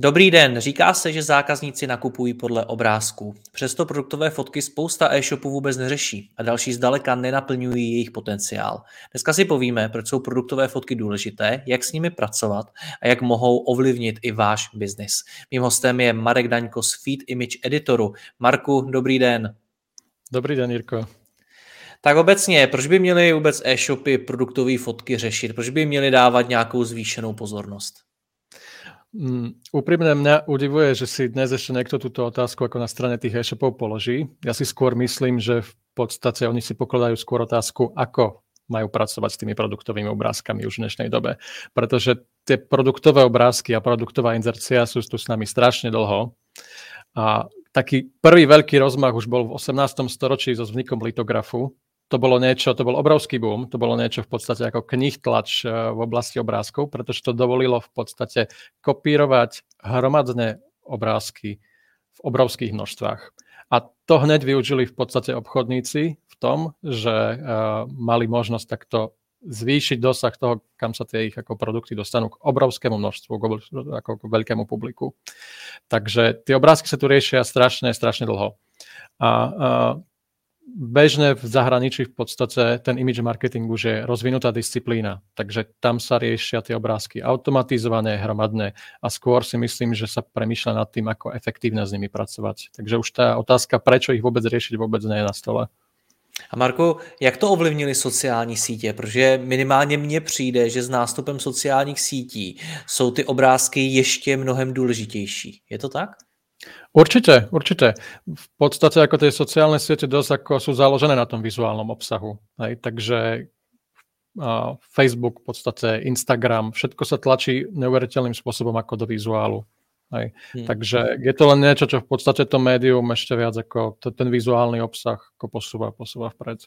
Dobrý den, říká se, že zákazníci nakupují podle obrázků. Přesto produktové fotky spousta e-shopů vůbec neřeší a další zdaleka nenaplňují jejich potenciál. Dneska si povíme, proč jsou produktové fotky důležité, jak s nimi pracovat a jak mohou ovlivnit i váš biznis. Mým hostem je Marek Daňko z Feed Image Editoru. Marku, dobrý den. Dobrý den, Jirko. Tak obecně, proč by měli vůbec e-shopy produktové fotky řešit? Proč by měli dávat nějakou zvýšenou pozornost? Mm, úprimne mňa udivuje, že si dnes ešte niekto túto otázku ako na strane tých e-shopov položí. Ja si skôr myslím, že v podstate oni si pokladajú skôr otázku, ako majú pracovať s tými produktovými obrázkami už v dnešnej dobe. Pretože tie produktové obrázky a produktová inzercia sú tu s nami strašne dlho. A taký prvý veľký rozmach už bol v 18. storočí so vznikom litografu, to bolo niečo, to bol obrovský boom, to bolo niečo v podstate ako knih tlač eh, v oblasti obrázkov, pretože to dovolilo v podstate kopírovať hromadné obrázky v obrovských množstvách. A to hneď využili v podstate obchodníci v tom, že uh, mali možnosť takto zvýšiť dosah toho, kam sa tie ich ako produkty dostanú k obrovskému množstvu, k, ako k veľkému publiku. Takže tie obrázky sa tu riešia strašne, strašne dlho. A uh, bežné v zahraničí v podstate ten image marketing už je rozvinutá disciplína, takže tam sa riešia tie obrázky automatizované, hromadné a skôr si myslím, že sa premýšľa nad tým, ako efektívne s nimi pracovať. Takže už tá otázka, prečo ich vôbec riešiť, vôbec nie je na stole. A Marko, jak to ovlivnili sociální sítě? Protože minimálně mně přijde, že s nástupem sociálních sítí jsou ty obrázky ještě mnohem důležitější. Je to tak? Určite, určite. V podstate ako tie sociálne siete dosť ako sú založené na tom vizuálnom obsahu. Hej? Takže uh, Facebook, v podstate Instagram, všetko sa tlačí neuveriteľným spôsobom ako do vizuálu. Hej. Hmm. Takže je to len niečo, čo v podstate to médium ešte viac ako ten vizuálny obsah ako posúva, posúva vpred.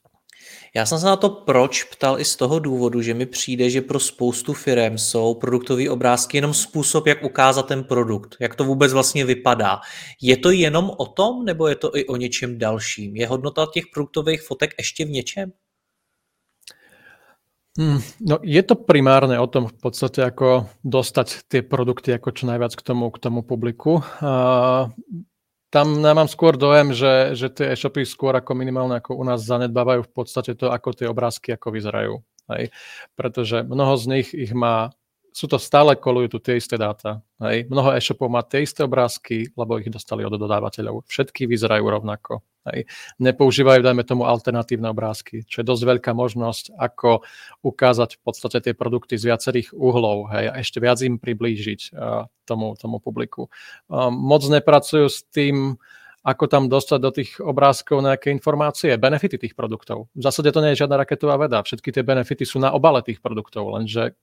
Já jsem se na to proč ptal i z toho důvodu, že mi přijde, že pro spoustu firm jsou produktové obrázky jenom způsob, jak ukázat ten produkt, jak to vůbec vlastně vypadá. Je to jenom o tom, nebo je to i o něčem dalším? Je hodnota těch produktových fotek ještě v něčem? Hmm, no je to primárne o tom v podstate, ako dostať tie produkty ako čo najviac k tomu, k tomu publiku. Uh, tam ja mám skôr dojem, že, že tie e-shopy skôr ako minimálne ako u nás zanedbávajú v podstate to, ako tie obrázky ako vyzerajú. Hej? Pretože mnoho z nich ich má sú to stále kolujú tu tie isté dáta. Hej. Mnoho e-shopov má tie isté obrázky, lebo ich dostali od dodávateľov. Všetky vyzerajú rovnako. Hej. Nepoužívajú, dajme tomu, alternatívne obrázky, čo je dosť veľká možnosť, ako ukázať v podstate tie produkty z viacerých uhlov hej, a ešte viac im priblížiť uh, tomu, tomu publiku. Uh, moc nepracujú s tým, ako tam dostať do tých obrázkov nejaké informácie, benefity tých produktov. V zásade to nie je žiadna raketová veda. Všetky tie benefity sú na obale tých produktov, lenže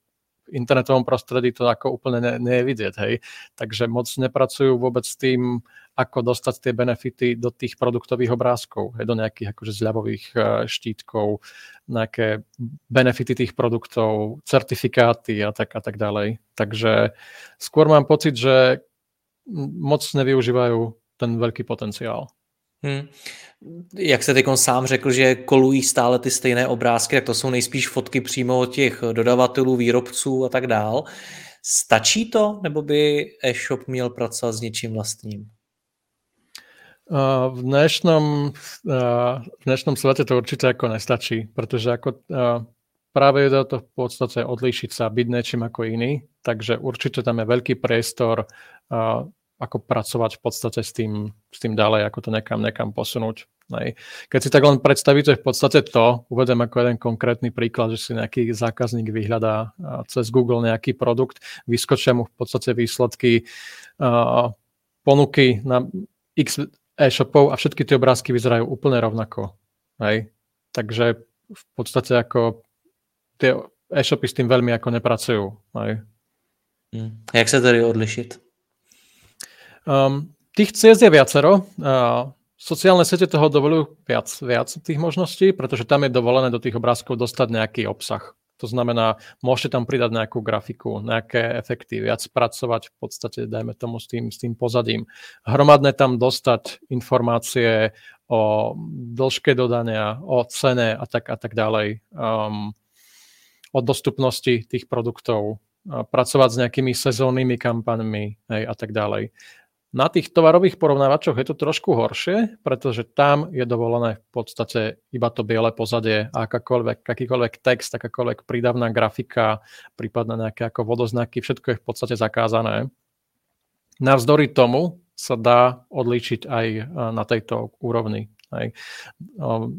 v internetovom prostredí to ako úplne ne, nie je vidieť, hej. Takže moc nepracujú vôbec s tým, ako dostať tie benefity do tých produktových obrázkov, hej, do nejakých akože zľavových e, štítkov, nejaké benefity tých produktov, certifikáty a tak a tak ďalej. Takže skôr mám pocit, že moc nevyužívajú ten veľký potenciál. Hmm. Jak se teď sám řekl, že kolují stále ty stejné obrázky, tak to jsou nejspíš fotky přímo od těch dodavatelů, výrobců a tak dál. Stačí to, nebo by e-shop měl pracovat s něčím vlastním? v dnešnom, v dnešnom svete to určite ako nestačí, pretože ako práve je to v podstate odlíšiť sa, byť niečím ako iný, takže určite tam je veľký priestor ako pracovať v podstate s tým, s tým ďalej, ako to nekam, nekam posunúť. Nej. Keď si tak len predstavíte v podstate to, uvedem ako jeden konkrétny príklad, že si nejaký zákazník vyhľadá cez Google nejaký produkt, vyskočia mu v podstate výsledky uh, ponuky na x e-shopov a všetky tie obrázky vyzerajú úplne rovnako. Nej. Takže v podstate ako tie e-shopy s tým veľmi ako nepracujú. Aj. Hmm. Jak sa tedy odlišiť? Um, tých ciest je viacero. Uh, sociálne siete toho dovolujú viac, viac tých možností, pretože tam je dovolené do tých obrázkov dostať nejaký obsah. To znamená, môžete tam pridať nejakú grafiku, nejaké efekty, viac pracovať v podstate, dajme tomu, s tým, s tým pozadím. Hromadné tam dostať informácie o dĺžke dodania, o cene a tak, a tak ďalej, um, o dostupnosti tých produktov, pracovať s nejakými sezónnymi kampaňmi hej, a tak ďalej. Na tých tovarových porovnávačoch je to trošku horšie, pretože tam je dovolené v podstate iba to biele pozadie akákoľvek, akýkoľvek text, akákoľvek prídavná grafika, prípadne nejaké ako vodoznaky, všetko je v podstate zakázané. Navzdory tomu sa dá odlíčiť aj na tejto úrovni. Hej.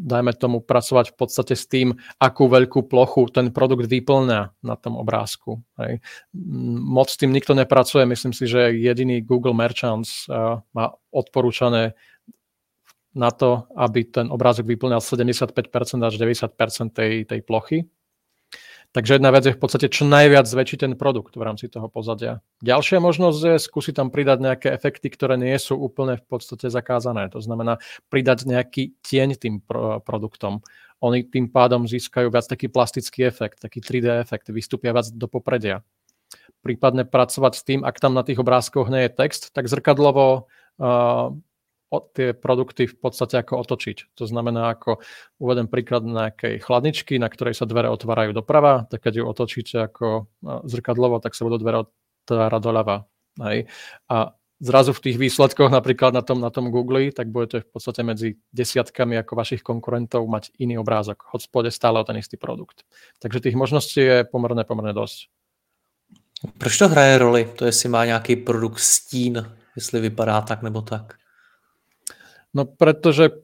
Dajme tomu pracovať v podstate s tým, akú veľkú plochu ten produkt vyplňa na tom obrázku. Hej. Moc s tým nikto nepracuje. Myslím si, že jediný Google Merchants má odporúčané na to, aby ten obrázok vyplňal 75% až 90% tej, tej plochy. Takže jedna vec je v podstate čo najviac zväčšiť ten produkt v rámci toho pozadia. Ďalšia možnosť je skúsiť tam pridať nejaké efekty, ktoré nie sú úplne v podstate zakázané. To znamená pridať nejaký tieň tým pro- produktom. Oni tým pádom získajú viac taký plastický efekt, taký 3D efekt, vystúpia viac do popredia. Prípadne pracovať s tým, ak tam na tých obrázkoch nie je text, tak zrkadlovo uh, tie produkty v podstate ako otočiť. To znamená, ako uvedem príklad nejakej chladničky, na ktorej sa dvere otvárajú doprava, tak keď ju otočíte ako zrkadlovo, tak sa budú dvere otvárať doľava. Hej. A zrazu v tých výsledkoch napríklad na tom, na tom Google, tak budete v podstate medzi desiatkami ako vašich konkurentov mať iný obrázok, hoď spôjde stále o ten istý produkt. Takže tých možností je pomerne, pomerne dosť. Proč to hraje roli? To jestli má nějaký produkt stín, jestli vypadá tak nebo tak? No pretože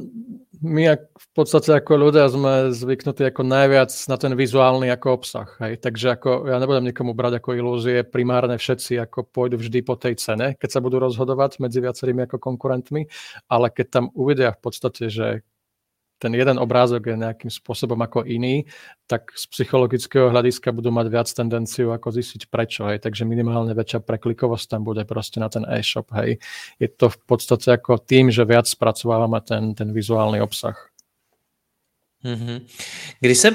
my v podstate ako ľudia sme zvyknutí ako najviac na ten vizuálny ako obsah. Hej? Takže ako, ja nebudem nikomu brať ako ilúzie, primárne všetci ako pôjdu vždy po tej cene, keď sa budú rozhodovať medzi viacerými ako konkurentmi, ale keď tam uvidia v podstate, že ten jeden obrázok je nejakým spôsobom ako iný, tak z psychologického hľadiska budú mať viac tendenciu ako zistiť prečo. Hej. Takže minimálne väčšia preklikovosť tam bude proste na ten e-shop. Hej. Je to v podstate ako tým, že viac spracovávame ten, ten vizuálny obsah. Mm-hmm. Kdy se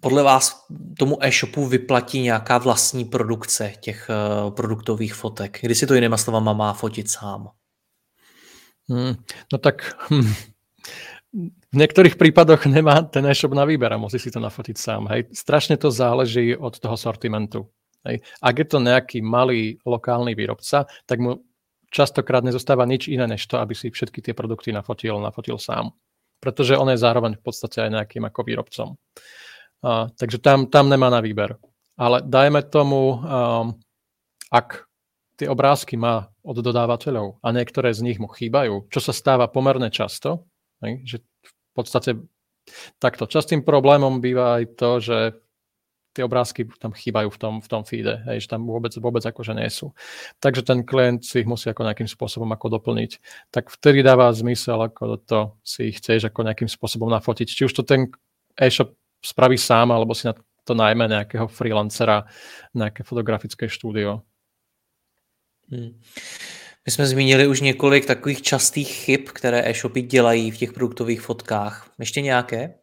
podle vás tomu e-shopu vyplatí nějaká vlastní produkce těch uh, produktových fotek? Kdy si to jinýma slovama má fotit sám? Hmm, no tak hm, v niektorých prípadoch nemá ten e-shop na výber a musí si to nafotiť sám. Hej. Strašne to záleží od toho sortimentu. Hej. Ak je to nejaký malý lokálny výrobca, tak mu častokrát nezostáva nič iné, než to, aby si všetky tie produkty nafotil, nafotil sám. Pretože on je zároveň v podstate aj nejakým ako výrobcom. A, takže tam, tam nemá na výber. Ale dajme tomu, um, ak tie obrázky má od dodávateľov a niektoré z nich mu chýbajú, čo sa stáva pomerne často, že podstate takto. Častým problémom býva aj to, že tie obrázky tam chýbajú v tom, v tom feede, hej, že tam vôbec, vôbec akože nie sú. Takže ten klient si ich musí ako nejakým spôsobom ako doplniť. Tak vtedy dáva zmysel, ako to si ich chceš ako nejakým spôsobom nafotiť. Či už to ten e-shop spraví sám, alebo si na to najmä nejakého freelancera, nejaké fotografické štúdio. Hmm. My jsme zmínili už několik takových častých chyb, které e-shopy dělají v těch produktových fotkách. Ještě nějaké?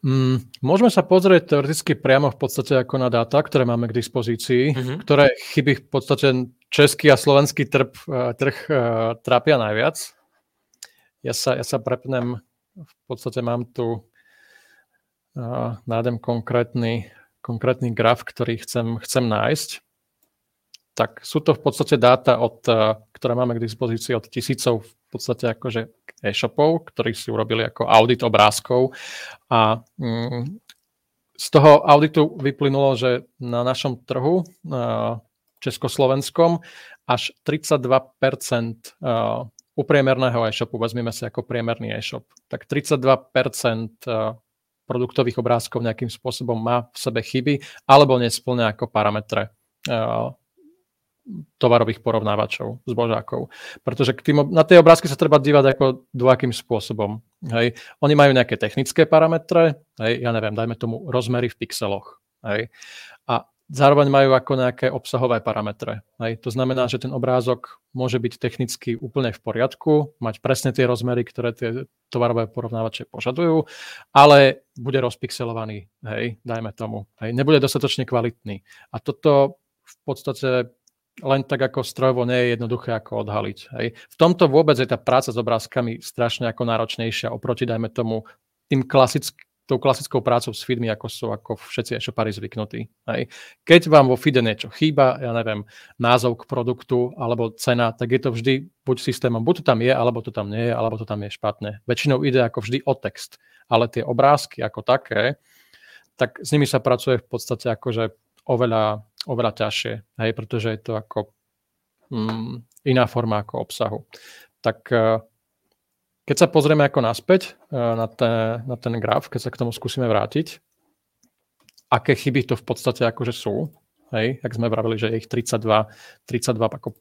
Mm, môžeme sa pozrieť teoreticky priamo v podstate ako na dáta, ktoré máme k dispozícii, mm-hmm. ktoré chyby v podstate český a slovenský trh, eh, trh uh, trápia najviac. Ja sa, ja sa prepnem, v podstate mám tu uh, nájdem konkrétny, konkrétny graf, ktorý chcem, chcem nájsť tak sú to v podstate dáta, od, eh, ktoré máme k dispozícii od tisícov v podstate akože e-shopov, ktorí si urobili ako audit obrázkov. A mm, z toho auditu vyplynulo, že na našom trhu uh, československom až 32% uh, eh, u priemerného e-shopu, vezmeme si ako priemerný e-shop, tak 32% uh, produktových obrázkov nejakým spôsobom má v sebe chyby alebo nesplňa ako parametre tovarových porovnávačov, zbožákov. Pretože k tým, na tie obrázky sa treba dívať ako dvojakým spôsobom. Hej. Oni majú nejaké technické parametre, hej, ja neviem, dajme tomu rozmery v pixeloch. Hej. A zároveň majú ako nejaké obsahové parametre. Hej. To znamená, že ten obrázok môže byť technicky úplne v poriadku, mať presne tie rozmery, ktoré tie tovarové porovnávače požadujú, ale bude rozpixelovaný, hej, dajme tomu. Hej. Nebude dostatočne kvalitný. A toto v podstate len tak ako strojovo nie je jednoduché ako odhaliť. Hej. V tomto vôbec je tá práca s obrázkami strašne ako náročnejšia oproti, dajme tomu, tým klasickým tou klasickou prácou s feedmi, ako sú ako všetci e-shopári zvyknutí. Hej. Keď vám vo feede niečo chýba, ja neviem, názov k produktu alebo cena, tak je to vždy buď systémom, buď to tam je, alebo to tam nie je, alebo to tam je špatné. Väčšinou ide ako vždy o text, ale tie obrázky ako také, tak s nimi sa pracuje v podstate akože oveľa, oveľa ťažšie, hej, pretože je to ako mm, iná forma ako obsahu. Tak uh, keď sa pozrieme ako naspäť eh, na ten, na ten graf, keď sa k tomu skúsime vrátiť, aké chyby to v podstate akože sú, hej, jak sme vravili, že je ich 32, 32 ako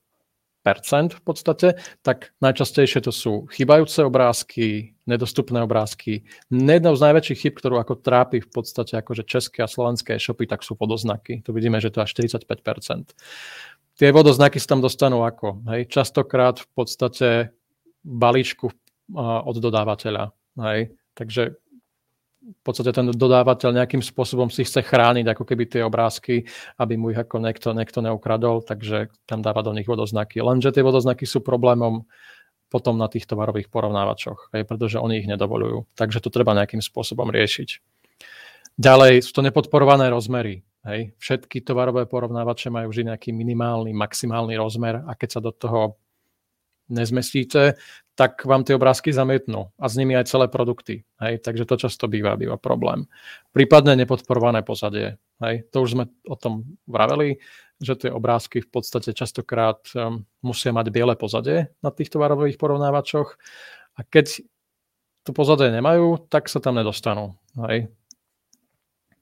v podstate, tak najčastejšie to sú chybajúce obrázky, nedostupné obrázky. Jednou z najväčších chyb, ktorú ako trápi v podstate akože české a slovenské e-shopy, tak sú vodoznaky. Tu vidíme, že to až 45%. Tie vodoznaky sa tam dostanú ako? Hej? Častokrát v podstate balíčku od dodávateľa. Hej? Takže v podstate ten dodávateľ nejakým spôsobom si chce chrániť ako keby tie obrázky, aby mu ich ako niekto, niekto neukradol, takže tam dáva do nich vodoznaky. Lenže tie vodoznaky sú problémom potom na tých tovarových porovnávačoch, hej, pretože oni ich nedovolujú. Takže to treba nejakým spôsobom riešiť. Ďalej sú to nepodporované rozmery. Hej. Všetky tovarové porovnávače majú vždy nejaký minimálny, maximálny rozmer a keď sa do toho nezmestíte, tak vám tie obrázky zamietnú a s nimi aj celé produkty. Hej? Takže to často býva, býva problém. Prípadne nepodporované pozadie. Hej? To už sme o tom vraveli, že tie obrázky v podstate častokrát um, musia mať biele pozadie na tých tovarových porovnávačoch a keď to pozadie nemajú, tak sa tam nedostanú. Hej?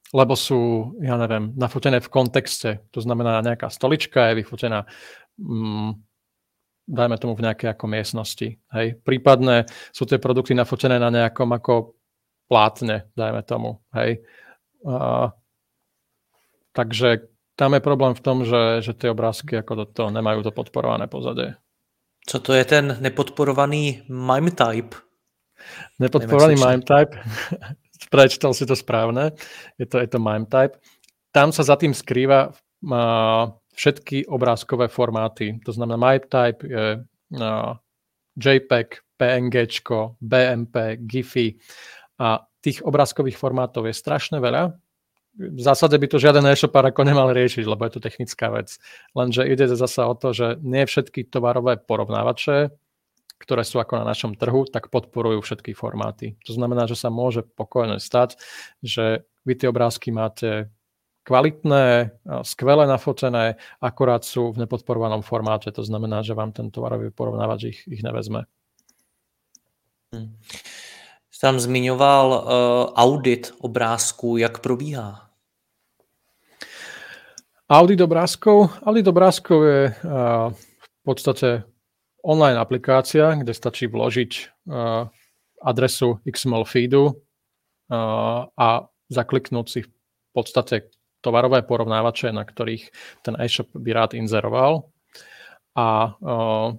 Lebo sú, ja neviem, nafotené v kontexte. To znamená, nejaká stolička je vyfotená mm, dajme tomu v nejakej ako miestnosti. Hej. Prípadne sú tie produkty nafotené na nejakom ako plátne, dajme tomu. Hej. A, takže tam je problém v tom, že, že tie obrázky ako do toho nemajú to podporované pozadie. Co to je ten nepodporovaný MIME type? Nepodporovaný MIME type, prečítal si to správne, je to, je to MIME type. Tam sa za tým skrýva uh, všetky obrázkové formáty. To znamená MyType, je, uh, JPEG, PNG, BMP, GIFy a tých obrázkových formátov je strašne veľa. V zásade by to žiaden e-shopár ako nemal riešiť, lebo je to technická vec. Lenže ide zasa o to, že nie všetky tovarové porovnávače, ktoré sú ako na našom trhu, tak podporujú všetky formáty. To znamená, že sa môže pokojne stať, že vy tie obrázky máte kvalitné, skvelé nafotené, akorát sú v nepodporovanom formáte, to znamená, že vám ten tovarový porovnávač ich, ich nevezme. Hmm. Tam zmiňoval uh, audit obrázků, jak probíhá? Audit obrázkov? Audit obrázkov je uh, v podstate online aplikácia, kde stačí vložiť uh, adresu XML feedu uh, a zakliknúť si v podstate tovarové porovnávače, na ktorých ten e-shop by rád inzeroval. A uh,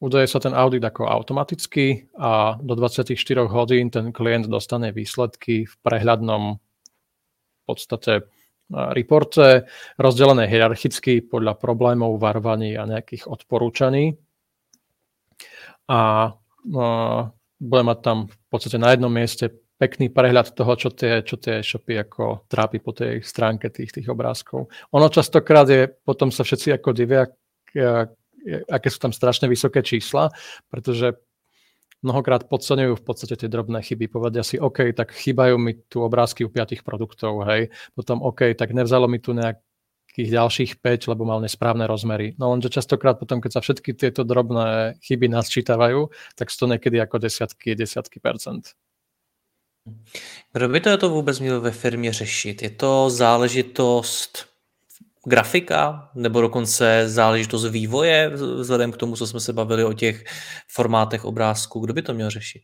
udeje sa ten audit ako automaticky a do 24 hodín ten klient dostane výsledky v prehľadnom v podstate reporte, rozdelené hierarchicky podľa problémov, varovaní a nejakých odporúčaní. A uh, bude mať tam v podstate na jednom mieste pekný prehľad toho, čo tie, čo tie e-shopy ako trápi po tej stránke tých, tých obrázkov. Ono častokrát je, potom sa všetci ako divia, aké sú tam strašne vysoké čísla, pretože mnohokrát podceňujú v podstate tie drobné chyby. Povedia si, OK, tak chýbajú mi tu obrázky u piatich produktov, hej. Potom, OK, tak nevzalo mi tu nejakých ďalších 5, lebo mal nesprávne rozmery. No lenže častokrát potom, keď sa všetky tieto drobné chyby nás čítavajú, tak sú to niekedy ako desiatky, desiatky percent. Kdo by to, to vůbec měl ve firmě řešit? Je to záležitost grafika nebo dokonce záležitost vývoje vzhledem k tomu, co jsme se bavili o těch formátech obrázku? Kdo by to měl řešit?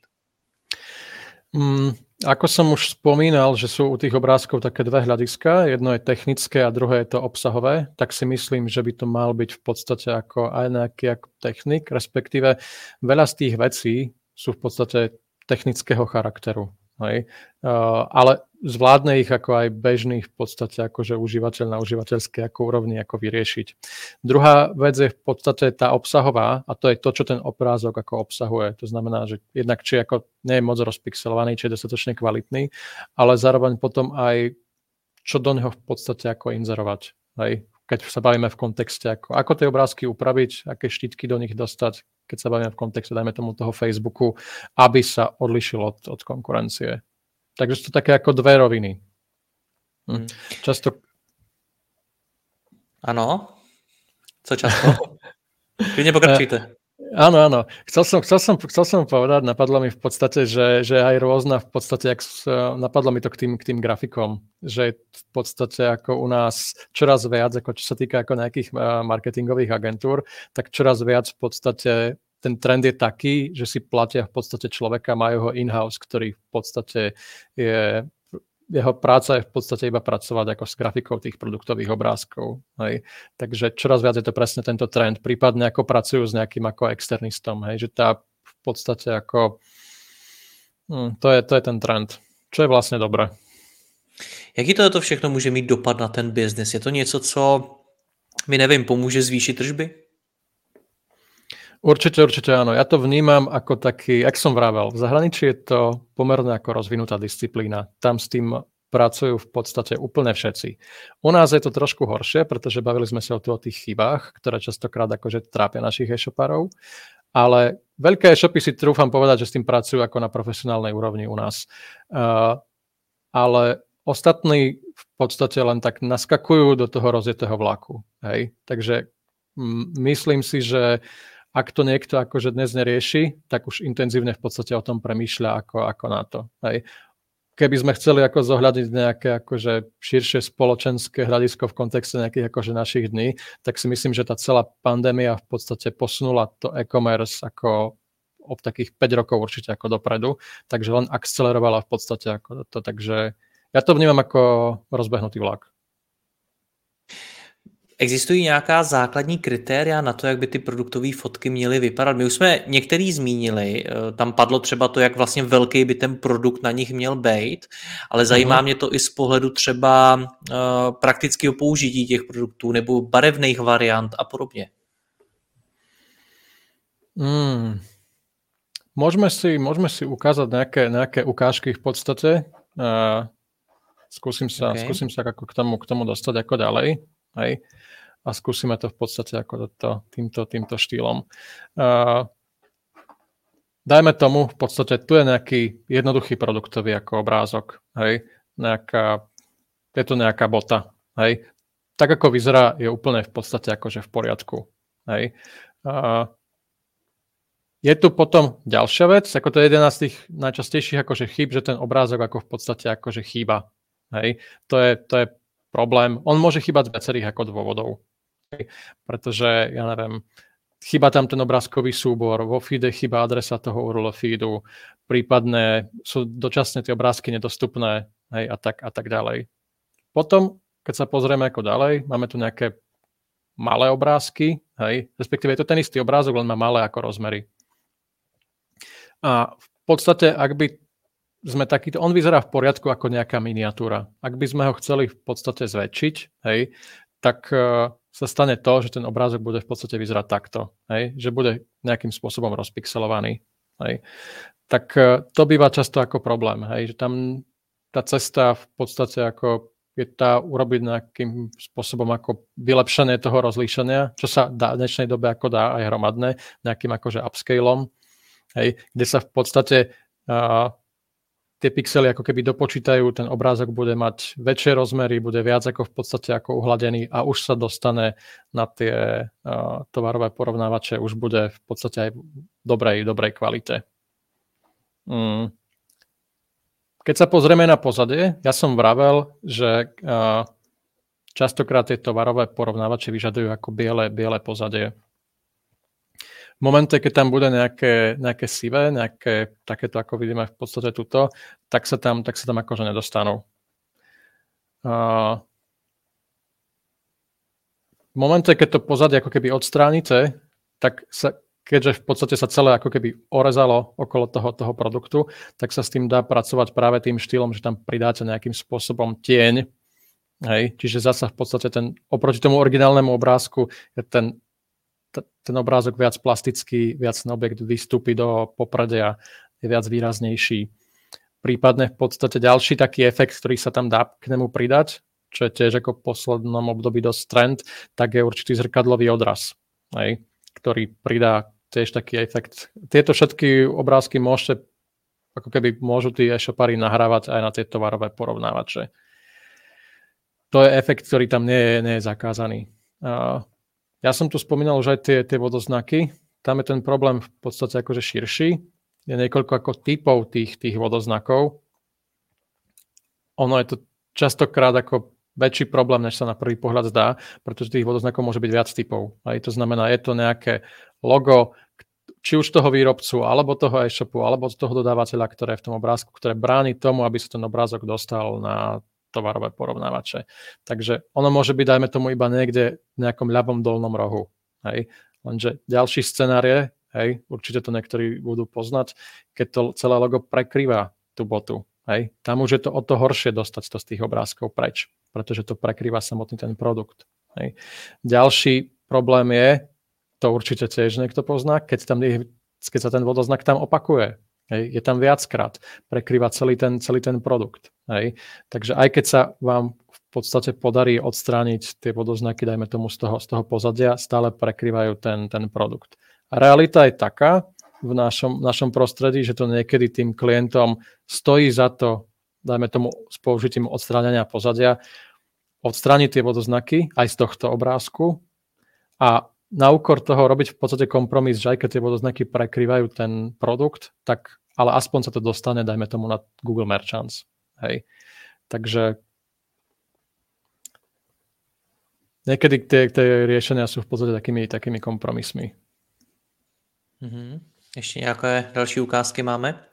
Mm, ako som už spomínal, že sú u tých obrázkov také dve hľadiska, jedno je technické a druhé je to obsahové, tak si myslím, že by to mal byť v podstate ako aj nejaký ako technik, respektíve veľa z tých vecí sú v podstate technického charakteru. Hej? Uh, ale zvládne ich ako aj bežných v podstate akože užívateľ na užívateľskej ako úrovni ako vyriešiť. Druhá vec je v podstate tá obsahová a to je to, čo ten obrázok ako obsahuje. To znamená, že jednak či ako nie je moc rozpixelovaný, či je dostatočne kvalitný, ale zároveň potom aj čo do neho v podstate ako inzerovať. Hej? Keď sa bavíme v kontexte, ako, ako tie obrázky upraviť, aké štítky do nich dostať, keď sa bavíme v kontexte, dajme tomu toho Facebooku, aby sa odlišil od, od konkurencie. Takže sú to také ako dve roviny. Hm. Často... Ano. Co často? Klidne pokračujte. Áno, áno. Chcel som, chcel, som, chcel som povedať, napadlo mi v podstate, že, že aj rôzna v podstate, jak, napadlo mi to k tým, k tým grafikom, že v podstate ako u nás čoraz viac, ako čo sa týka ako nejakých marketingových agentúr, tak čoraz viac v podstate ten trend je taký, že si platia v podstate človeka, majú ho in-house, ktorý v podstate je jeho práca je v podstate iba pracovať ako s grafikou tých produktových obrázkov. Hej. Takže čoraz viac je to presne tento trend. Prípadne ako pracujú s nejakým ako externistom. Hej. Že tá v podstate ako... Hm, to, je, to je ten trend. Čo je vlastne dobré. Jaký to všechno může mít dopad na ten biznis? Je to něco, co mi nevím, pomůže zvýšit tržby? Určite, určite áno. Ja to vnímam ako taký, jak som vravel, v zahraničí je to pomerne ako rozvinutá disciplína. Tam s tým pracujú v podstate úplne všetci. U nás je to trošku horšie, pretože bavili sme sa o, tu o tých chybách, ktoré častokrát akože trápia našich e-shopárov, ale veľké e-shopy si trúfam povedať, že s tým pracujú ako na profesionálnej úrovni u nás. Uh, ale ostatní v podstate len tak naskakujú do toho rozjetého vlaku. Hej? Takže m- myslím si, že ak to niekto akože dnes nerieši, tak už intenzívne v podstate o tom premýšľa ako, ako na to. Hej. Keby sme chceli ako zohľadiť nejaké akože širšie spoločenské hľadisko v kontexte nejakých akože našich dní, tak si myslím, že tá celá pandémia v podstate posunula to e-commerce ako o takých 5 rokov určite ako dopredu, takže len akcelerovala v podstate ako to, takže ja to vnímam ako rozbehnutý vlak. Existují nějaká základní kritéria na to, jak by ty produktové fotky měly vypadat? My už jsme některý zmínili, eh, tam padlo třeba to, jak vlastně velký by ten produkt na nich měl být, ale zajímá uh-huh. mě to i z pohledu třeba uh, praktického použití těch produktů nebo barevných variant a podobně. Hmm. Môžeme si, môžeme si ukázať nejaké, nejaké ukážky v podstate. Uh, skúsim sa, okay. skúsim sa ako k tomu, k tomu dostať ako ďalej. Hej a skúsime to v podstate ako to, týmto, týmto štýlom. Uh, dajme tomu, v podstate tu je nejaký jednoduchý produktový ako obrázok, hej, nejaká, je to nejaká bota, hej. Tak ako vyzerá, je úplne v podstate akože v poriadku, hej. Uh, je tu potom ďalšia vec, ako to je jeden z tých najčastejších akože chýb, že ten obrázok ako v podstate akože chýba. Hej. To, je, to je problém. On môže chýbať z viacerých ako dôvodov pretože ja neviem, chyba tam ten obrázkový súbor, vo feede chyba adresa toho URL feedu, prípadne sú dočasne tie obrázky nedostupné hej, a, tak, a tak ďalej. Potom, keď sa pozrieme ako ďalej, máme tu nejaké malé obrázky, hej, respektíve je to ten istý obrázok, len má malé ako rozmery. A v podstate, ak by sme takýto, on vyzerá v poriadku ako nejaká miniatúra. Ak by sme ho chceli v podstate zväčšiť, hej, tak sa stane to, že ten obrázok bude v podstate vyzerať takto, hej? že bude nejakým spôsobom rozpixelovaný. Hej? Tak e, to býva často ako problém, hej? že tam tá cesta v podstate ako je tá urobiť nejakým spôsobom ako vylepšenie toho rozlíšenia, čo sa dá v dnešnej dobe ako dá aj hromadné, nejakým akože upscaleom, hej, kde sa v podstate uh, tie pixely ako keby dopočítajú, ten obrázok bude mať väčšie rozmery, bude viac ako v podstate ako uhladený a už sa dostane na tie uh, tovarové porovnávače, už bude v podstate aj v dobrej, dobrej kvalite. Mm. Keď sa pozrieme na pozadie, ja som vravel, že uh, častokrát tie tovarové porovnávače vyžadujú ako biele, biele pozadie. Momente, keď tam bude nejaké, nejaké sivé, nejaké takéto, ako vidíme v podstate tuto, tak sa tam, tak sa tam akože nedostanú. V momente, keď to pozadie ako keby odstránite, tak sa, keďže v podstate sa celé ako keby orezalo okolo toho, toho produktu, tak sa s tým dá pracovať práve tým štýlom, že tam pridáte nejakým spôsobom tieň. Hej? Čiže zasa v podstate ten, oproti tomu originálnemu obrázku je ten ten obrázok viac plastický, viac ten objekt vystúpi do popredia, je viac výraznejší. Prípadne v podstate ďalší taký efekt, ktorý sa tam dá k nemu pridať, čo je tiež ako v poslednom období dosť trend, tak je určitý zrkadlový odraz, hej, ktorý pridá tiež taký efekt. Tieto všetky obrázky môžete, ako keby môžu tí e-shopári nahrávať aj na tie tovarové porovnávače. To je efekt, ktorý tam nie je, nie je zakázaný. Ja som tu spomínal už aj tie, tie vodoznaky. Tam je ten problém v podstate akože širší. Je niekoľko ako typov tých, tých vodoznakov. Ono je to častokrát ako väčší problém, než sa na prvý pohľad zdá, pretože tých vodoznakov môže byť viac typov. Aj to znamená, je to nejaké logo, či už toho výrobcu, alebo toho e-shopu, alebo toho dodávateľa, ktoré je v tom obrázku, ktoré bráni tomu, aby sa ten obrázok dostal na tovarové porovnávače. Takže ono môže byť, dajme tomu, iba niekde v nejakom ľavom dolnom rohu. Hej. Lenže ďalší scenár je, hej, určite to niektorí budú poznať, keď to celé logo prekrýva tú botu. Hej. Tam už je to o to horšie dostať to z tých obrázkov preč, pretože to prekrýva samotný ten produkt. Hej. Ďalší problém je, to určite tiež niekto pozná, keď, tam, keď sa ten vodoznak tam opakuje. Hej, je tam viackrát, prekrýva celý ten, celý ten produkt. Hej. Takže aj keď sa vám v podstate podarí odstrániť tie vodoznaky, dajme tomu z toho, z toho pozadia, stále prekrývajú ten, ten produkt. A realita je taká v našom, našom prostredí, že to niekedy tým klientom stojí za to, dajme tomu s použitím odstránenia pozadia, odstrániť tie vodoznaky aj z tohto obrázku a na úkor toho robiť v podstate kompromis, že aj keď tie vodoznaky prekrývajú ten produkt, tak ale aspoň sa to dostane, dajme tomu, na Google Merchants. Hej. Takže niekedy tie, tie riešenia sú v podstate takými, takými kompromismi. Mm-hmm. Ešte nejaké další ukázky máme?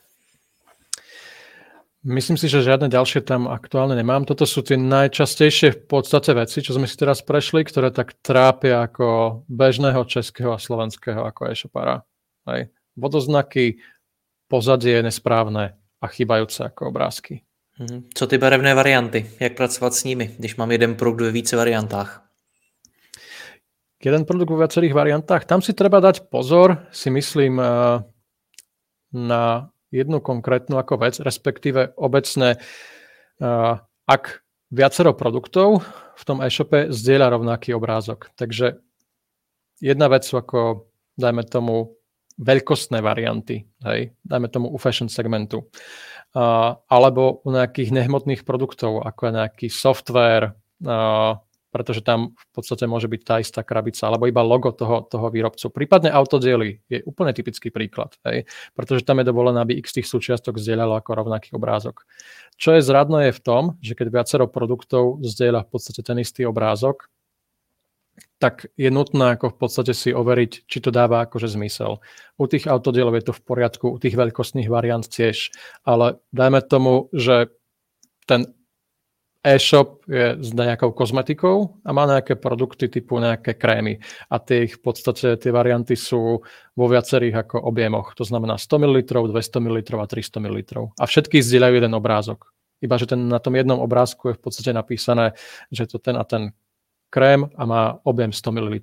Myslím si, že žiadne ďalšie tam aktuálne nemám. Toto sú tie najčastejšie v podstate veci, čo sme si teraz prešli, ktoré tak trápia ako bežného českého a slovenského ako e-shopara. Hej. Vodoznaky, pozadie je nesprávne a chybajúce ako obrázky. Mhm. Co ty barevné varianty? Jak pracovat s nimi, když mám jeden produkt ve více variantách? Jeden produkt vo viacerých variantách. Tam si treba dať pozor, si myslím, eh, na jednu konkrétnu ako vec, respektíve obecné, ak viacero produktov v tom e-shope zdieľa rovnaký obrázok. Takže jedna vec sú ako, dajme tomu, veľkostné varianty, hej, dajme tomu u fashion segmentu, uh, alebo u nejakých nehmotných produktov, ako je nejaký software, uh, pretože tam v podstate môže byť tá istá krabica, alebo iba logo toho, toho výrobcu. Prípadne autodiely je úplne typický príklad, hej, pretože tam je dovolené, aby x tých súčiastok zdieľalo ako rovnaký obrázok. Čo je zradné je v tom, že keď viacero produktov zdieľa v podstate ten istý obrázok, tak je nutné ako v podstate si overiť, či to dáva akože zmysel. U tých autodielov je to v poriadku, u tých veľkostných variant tiež, ale dajme tomu, že ten e-shop je s nejakou kozmetikou a má nejaké produkty typu nejaké krémy a tie ich v podstate, tie varianty sú vo viacerých ako objemoch. To znamená 100 ml, 200 ml a 300 ml. A všetky zdieľajú jeden obrázok. Iba, že ten, na tom jednom obrázku je v podstate napísané, že to ten a ten krém a má objem 100 ml.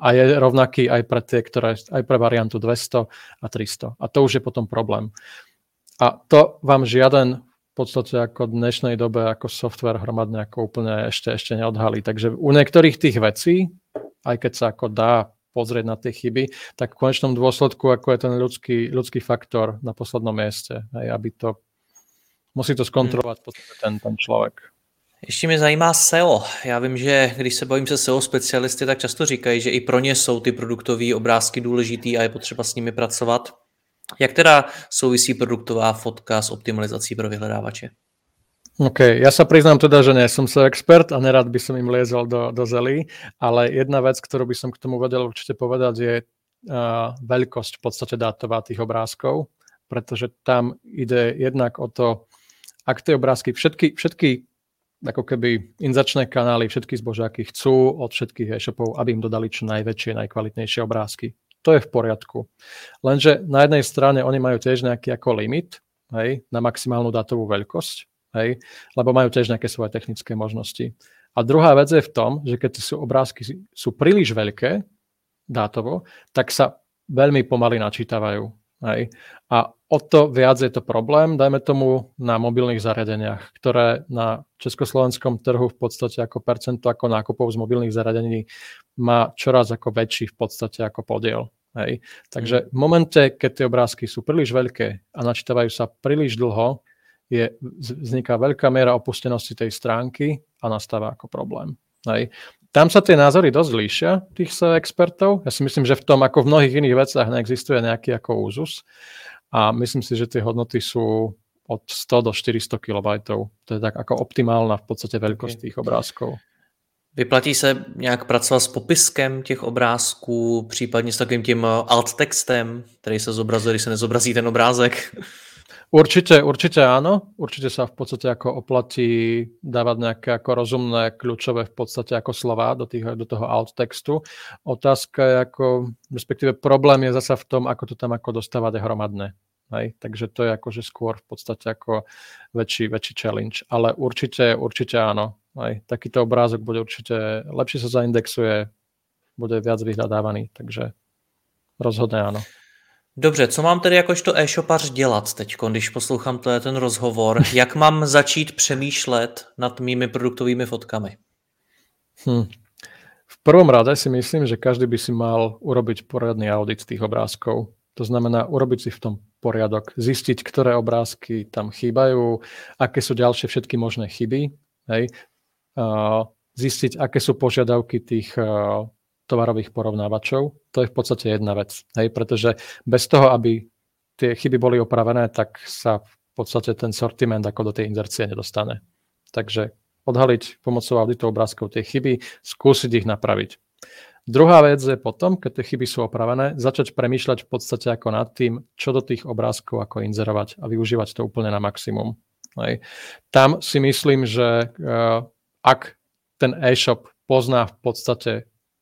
A je rovnaký aj pre tie, ktoré, aj pre variantu 200 a 300. A to už je potom problém. A to vám žiaden v podstate ako v dnešnej dobe ako software hromadne ako úplne ešte, ešte neodhalí. Takže u niektorých tých vecí, aj keď sa ako dá pozrieť na tie chyby, tak v konečnom dôsledku ako je ten ľudský, ľudský faktor na poslednom mieste. Hej, aby to, musí to skontrolovať hmm. ten, ten človek. Ještě mě zajímá SEO. Já vím, že když se bavím se SEO specialisty, tak často říkají, že i pro ně jsou ty produktové obrázky důležitý a je potřeba s nimi pracovat. Jak teda souvisí produktová fotka s optimalizací pro vyhledávače? OK, ja sa priznám teda, že nie som sa expert a nerad by som im liezol do, do zelí, ale jedna vec, ktorú by som k tomu vedel určite povedať, je uh, veľkosť v podstate dátová tých obrázkov, pretože tam ide jednak o to, ak tie obrázky, všetky, všetky ako keby inzačné kanály, všetky zbožáky chcú od všetkých e-shopov, aby im dodali čo najväčšie, najkvalitnejšie obrázky. To je v poriadku. Lenže na jednej strane oni majú tiež nejaký ako limit hej, na maximálnu dátovú veľkosť hej, lebo majú tiež nejaké svoje technické možnosti. A druhá vec je v tom, že keď sú obrázky sú príliš veľké dátovo, tak sa veľmi pomaly načítavajú. Hej. A o to viac je to problém, dajme tomu na mobilných zariadeniach, ktoré na československom trhu v podstate ako percento ako nákupov z mobilných zariadení má čoraz ako väčší v podstate ako podiel. Hej. Takže v momente, keď tie obrázky sú príliš veľké a načítavajú sa príliš dlho, je, vzniká veľká miera opustenosti tej stránky a nastáva ako problém. Hej. Tam sa tie názory dosť líšia, tých expertov. Ja si myslím, že v tom, ako v mnohých iných veciach, neexistuje nejaký ako úzus. A myslím si, že tie hodnoty sú od 100 do 400 KB. To je tak ako optimálna v podstate veľkosť okay. tých obrázkov. Vyplatí se nějak pracovat s popiskem těch obrázků, případně s takovým tím alt textem, který se zobrazuje, když se nezobrazí ten obrázek? Určite, určite áno. Určite sa v podstate ako oplatí dávať nejaké ako rozumné kľúčové v podstate ako slova do, tých, do toho alt textu. Otázka je ako, respektíve problém je zasa v tom, ako to tam ako dostávať hromadné. Hej? Takže to je akože skôr v podstate ako väčší, väčší challenge. Ale určite, určite áno. Hej? Takýto obrázok bude určite, lepšie sa zaindexuje, bude viac vyhľadávaný, takže rozhodne áno. Dobře, co mám tedy jakožto e-shopař dělat teď, když poslouchám ten rozhovor? Jak mám začít přemýšlet nad mými produktovými fotkami? Hm. V prvom rade si myslím, že každý by si mal urobiť poriadny audit tých obrázkov. To znamená urobiť si v tom poriadok, zistiť, ktoré obrázky tam chýbajú, aké sú ďalšie všetky možné chyby, hej? zistiť, aké sú požiadavky tých tovarových porovnávačov. To je v podstate jedna vec. Hej? Pretože bez toho, aby tie chyby boli opravené, tak sa v podstate ten sortiment ako do tej inzercie nedostane. Takže odhaliť pomocou auditu obrázkov tie chyby, skúsiť ich napraviť. Druhá vec je potom, keď tie chyby sú opravené, začať premýšľať v podstate ako nad tým, čo do tých obrázkov ako inzerovať a využívať to úplne na maximum. Hej. Tam si myslím, že uh, ak ten e-shop pozná v podstate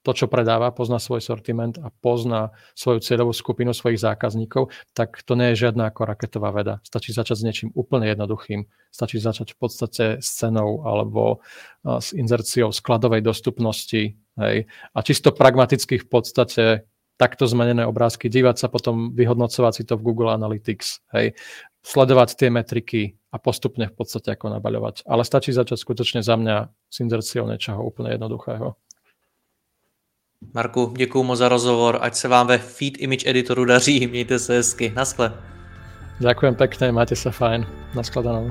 to, čo predáva, pozná svoj sortiment a pozná svoju cieľovú skupinu svojich zákazníkov, tak to nie je žiadna ako raketová veda. Stačí začať s niečím úplne jednoduchým. Stačí začať v podstate s cenou alebo s inzerciou skladovej dostupnosti. Hej. A čisto pragmaticky v podstate takto zmenené obrázky, dívať sa potom, vyhodnocovať si to v Google Analytics, hej, sledovať tie metriky a postupne v podstate ako nabaľovať. Ale stačí začať skutočne za mňa s inzerciou niečoho úplne jednoduchého. Marku, děkuji moc za rozhovor, ať se vám ve Feed Image Editoru daří, mějte se hezky, naschle. Ďakujem pekne, máte sa fajn, naskladanou.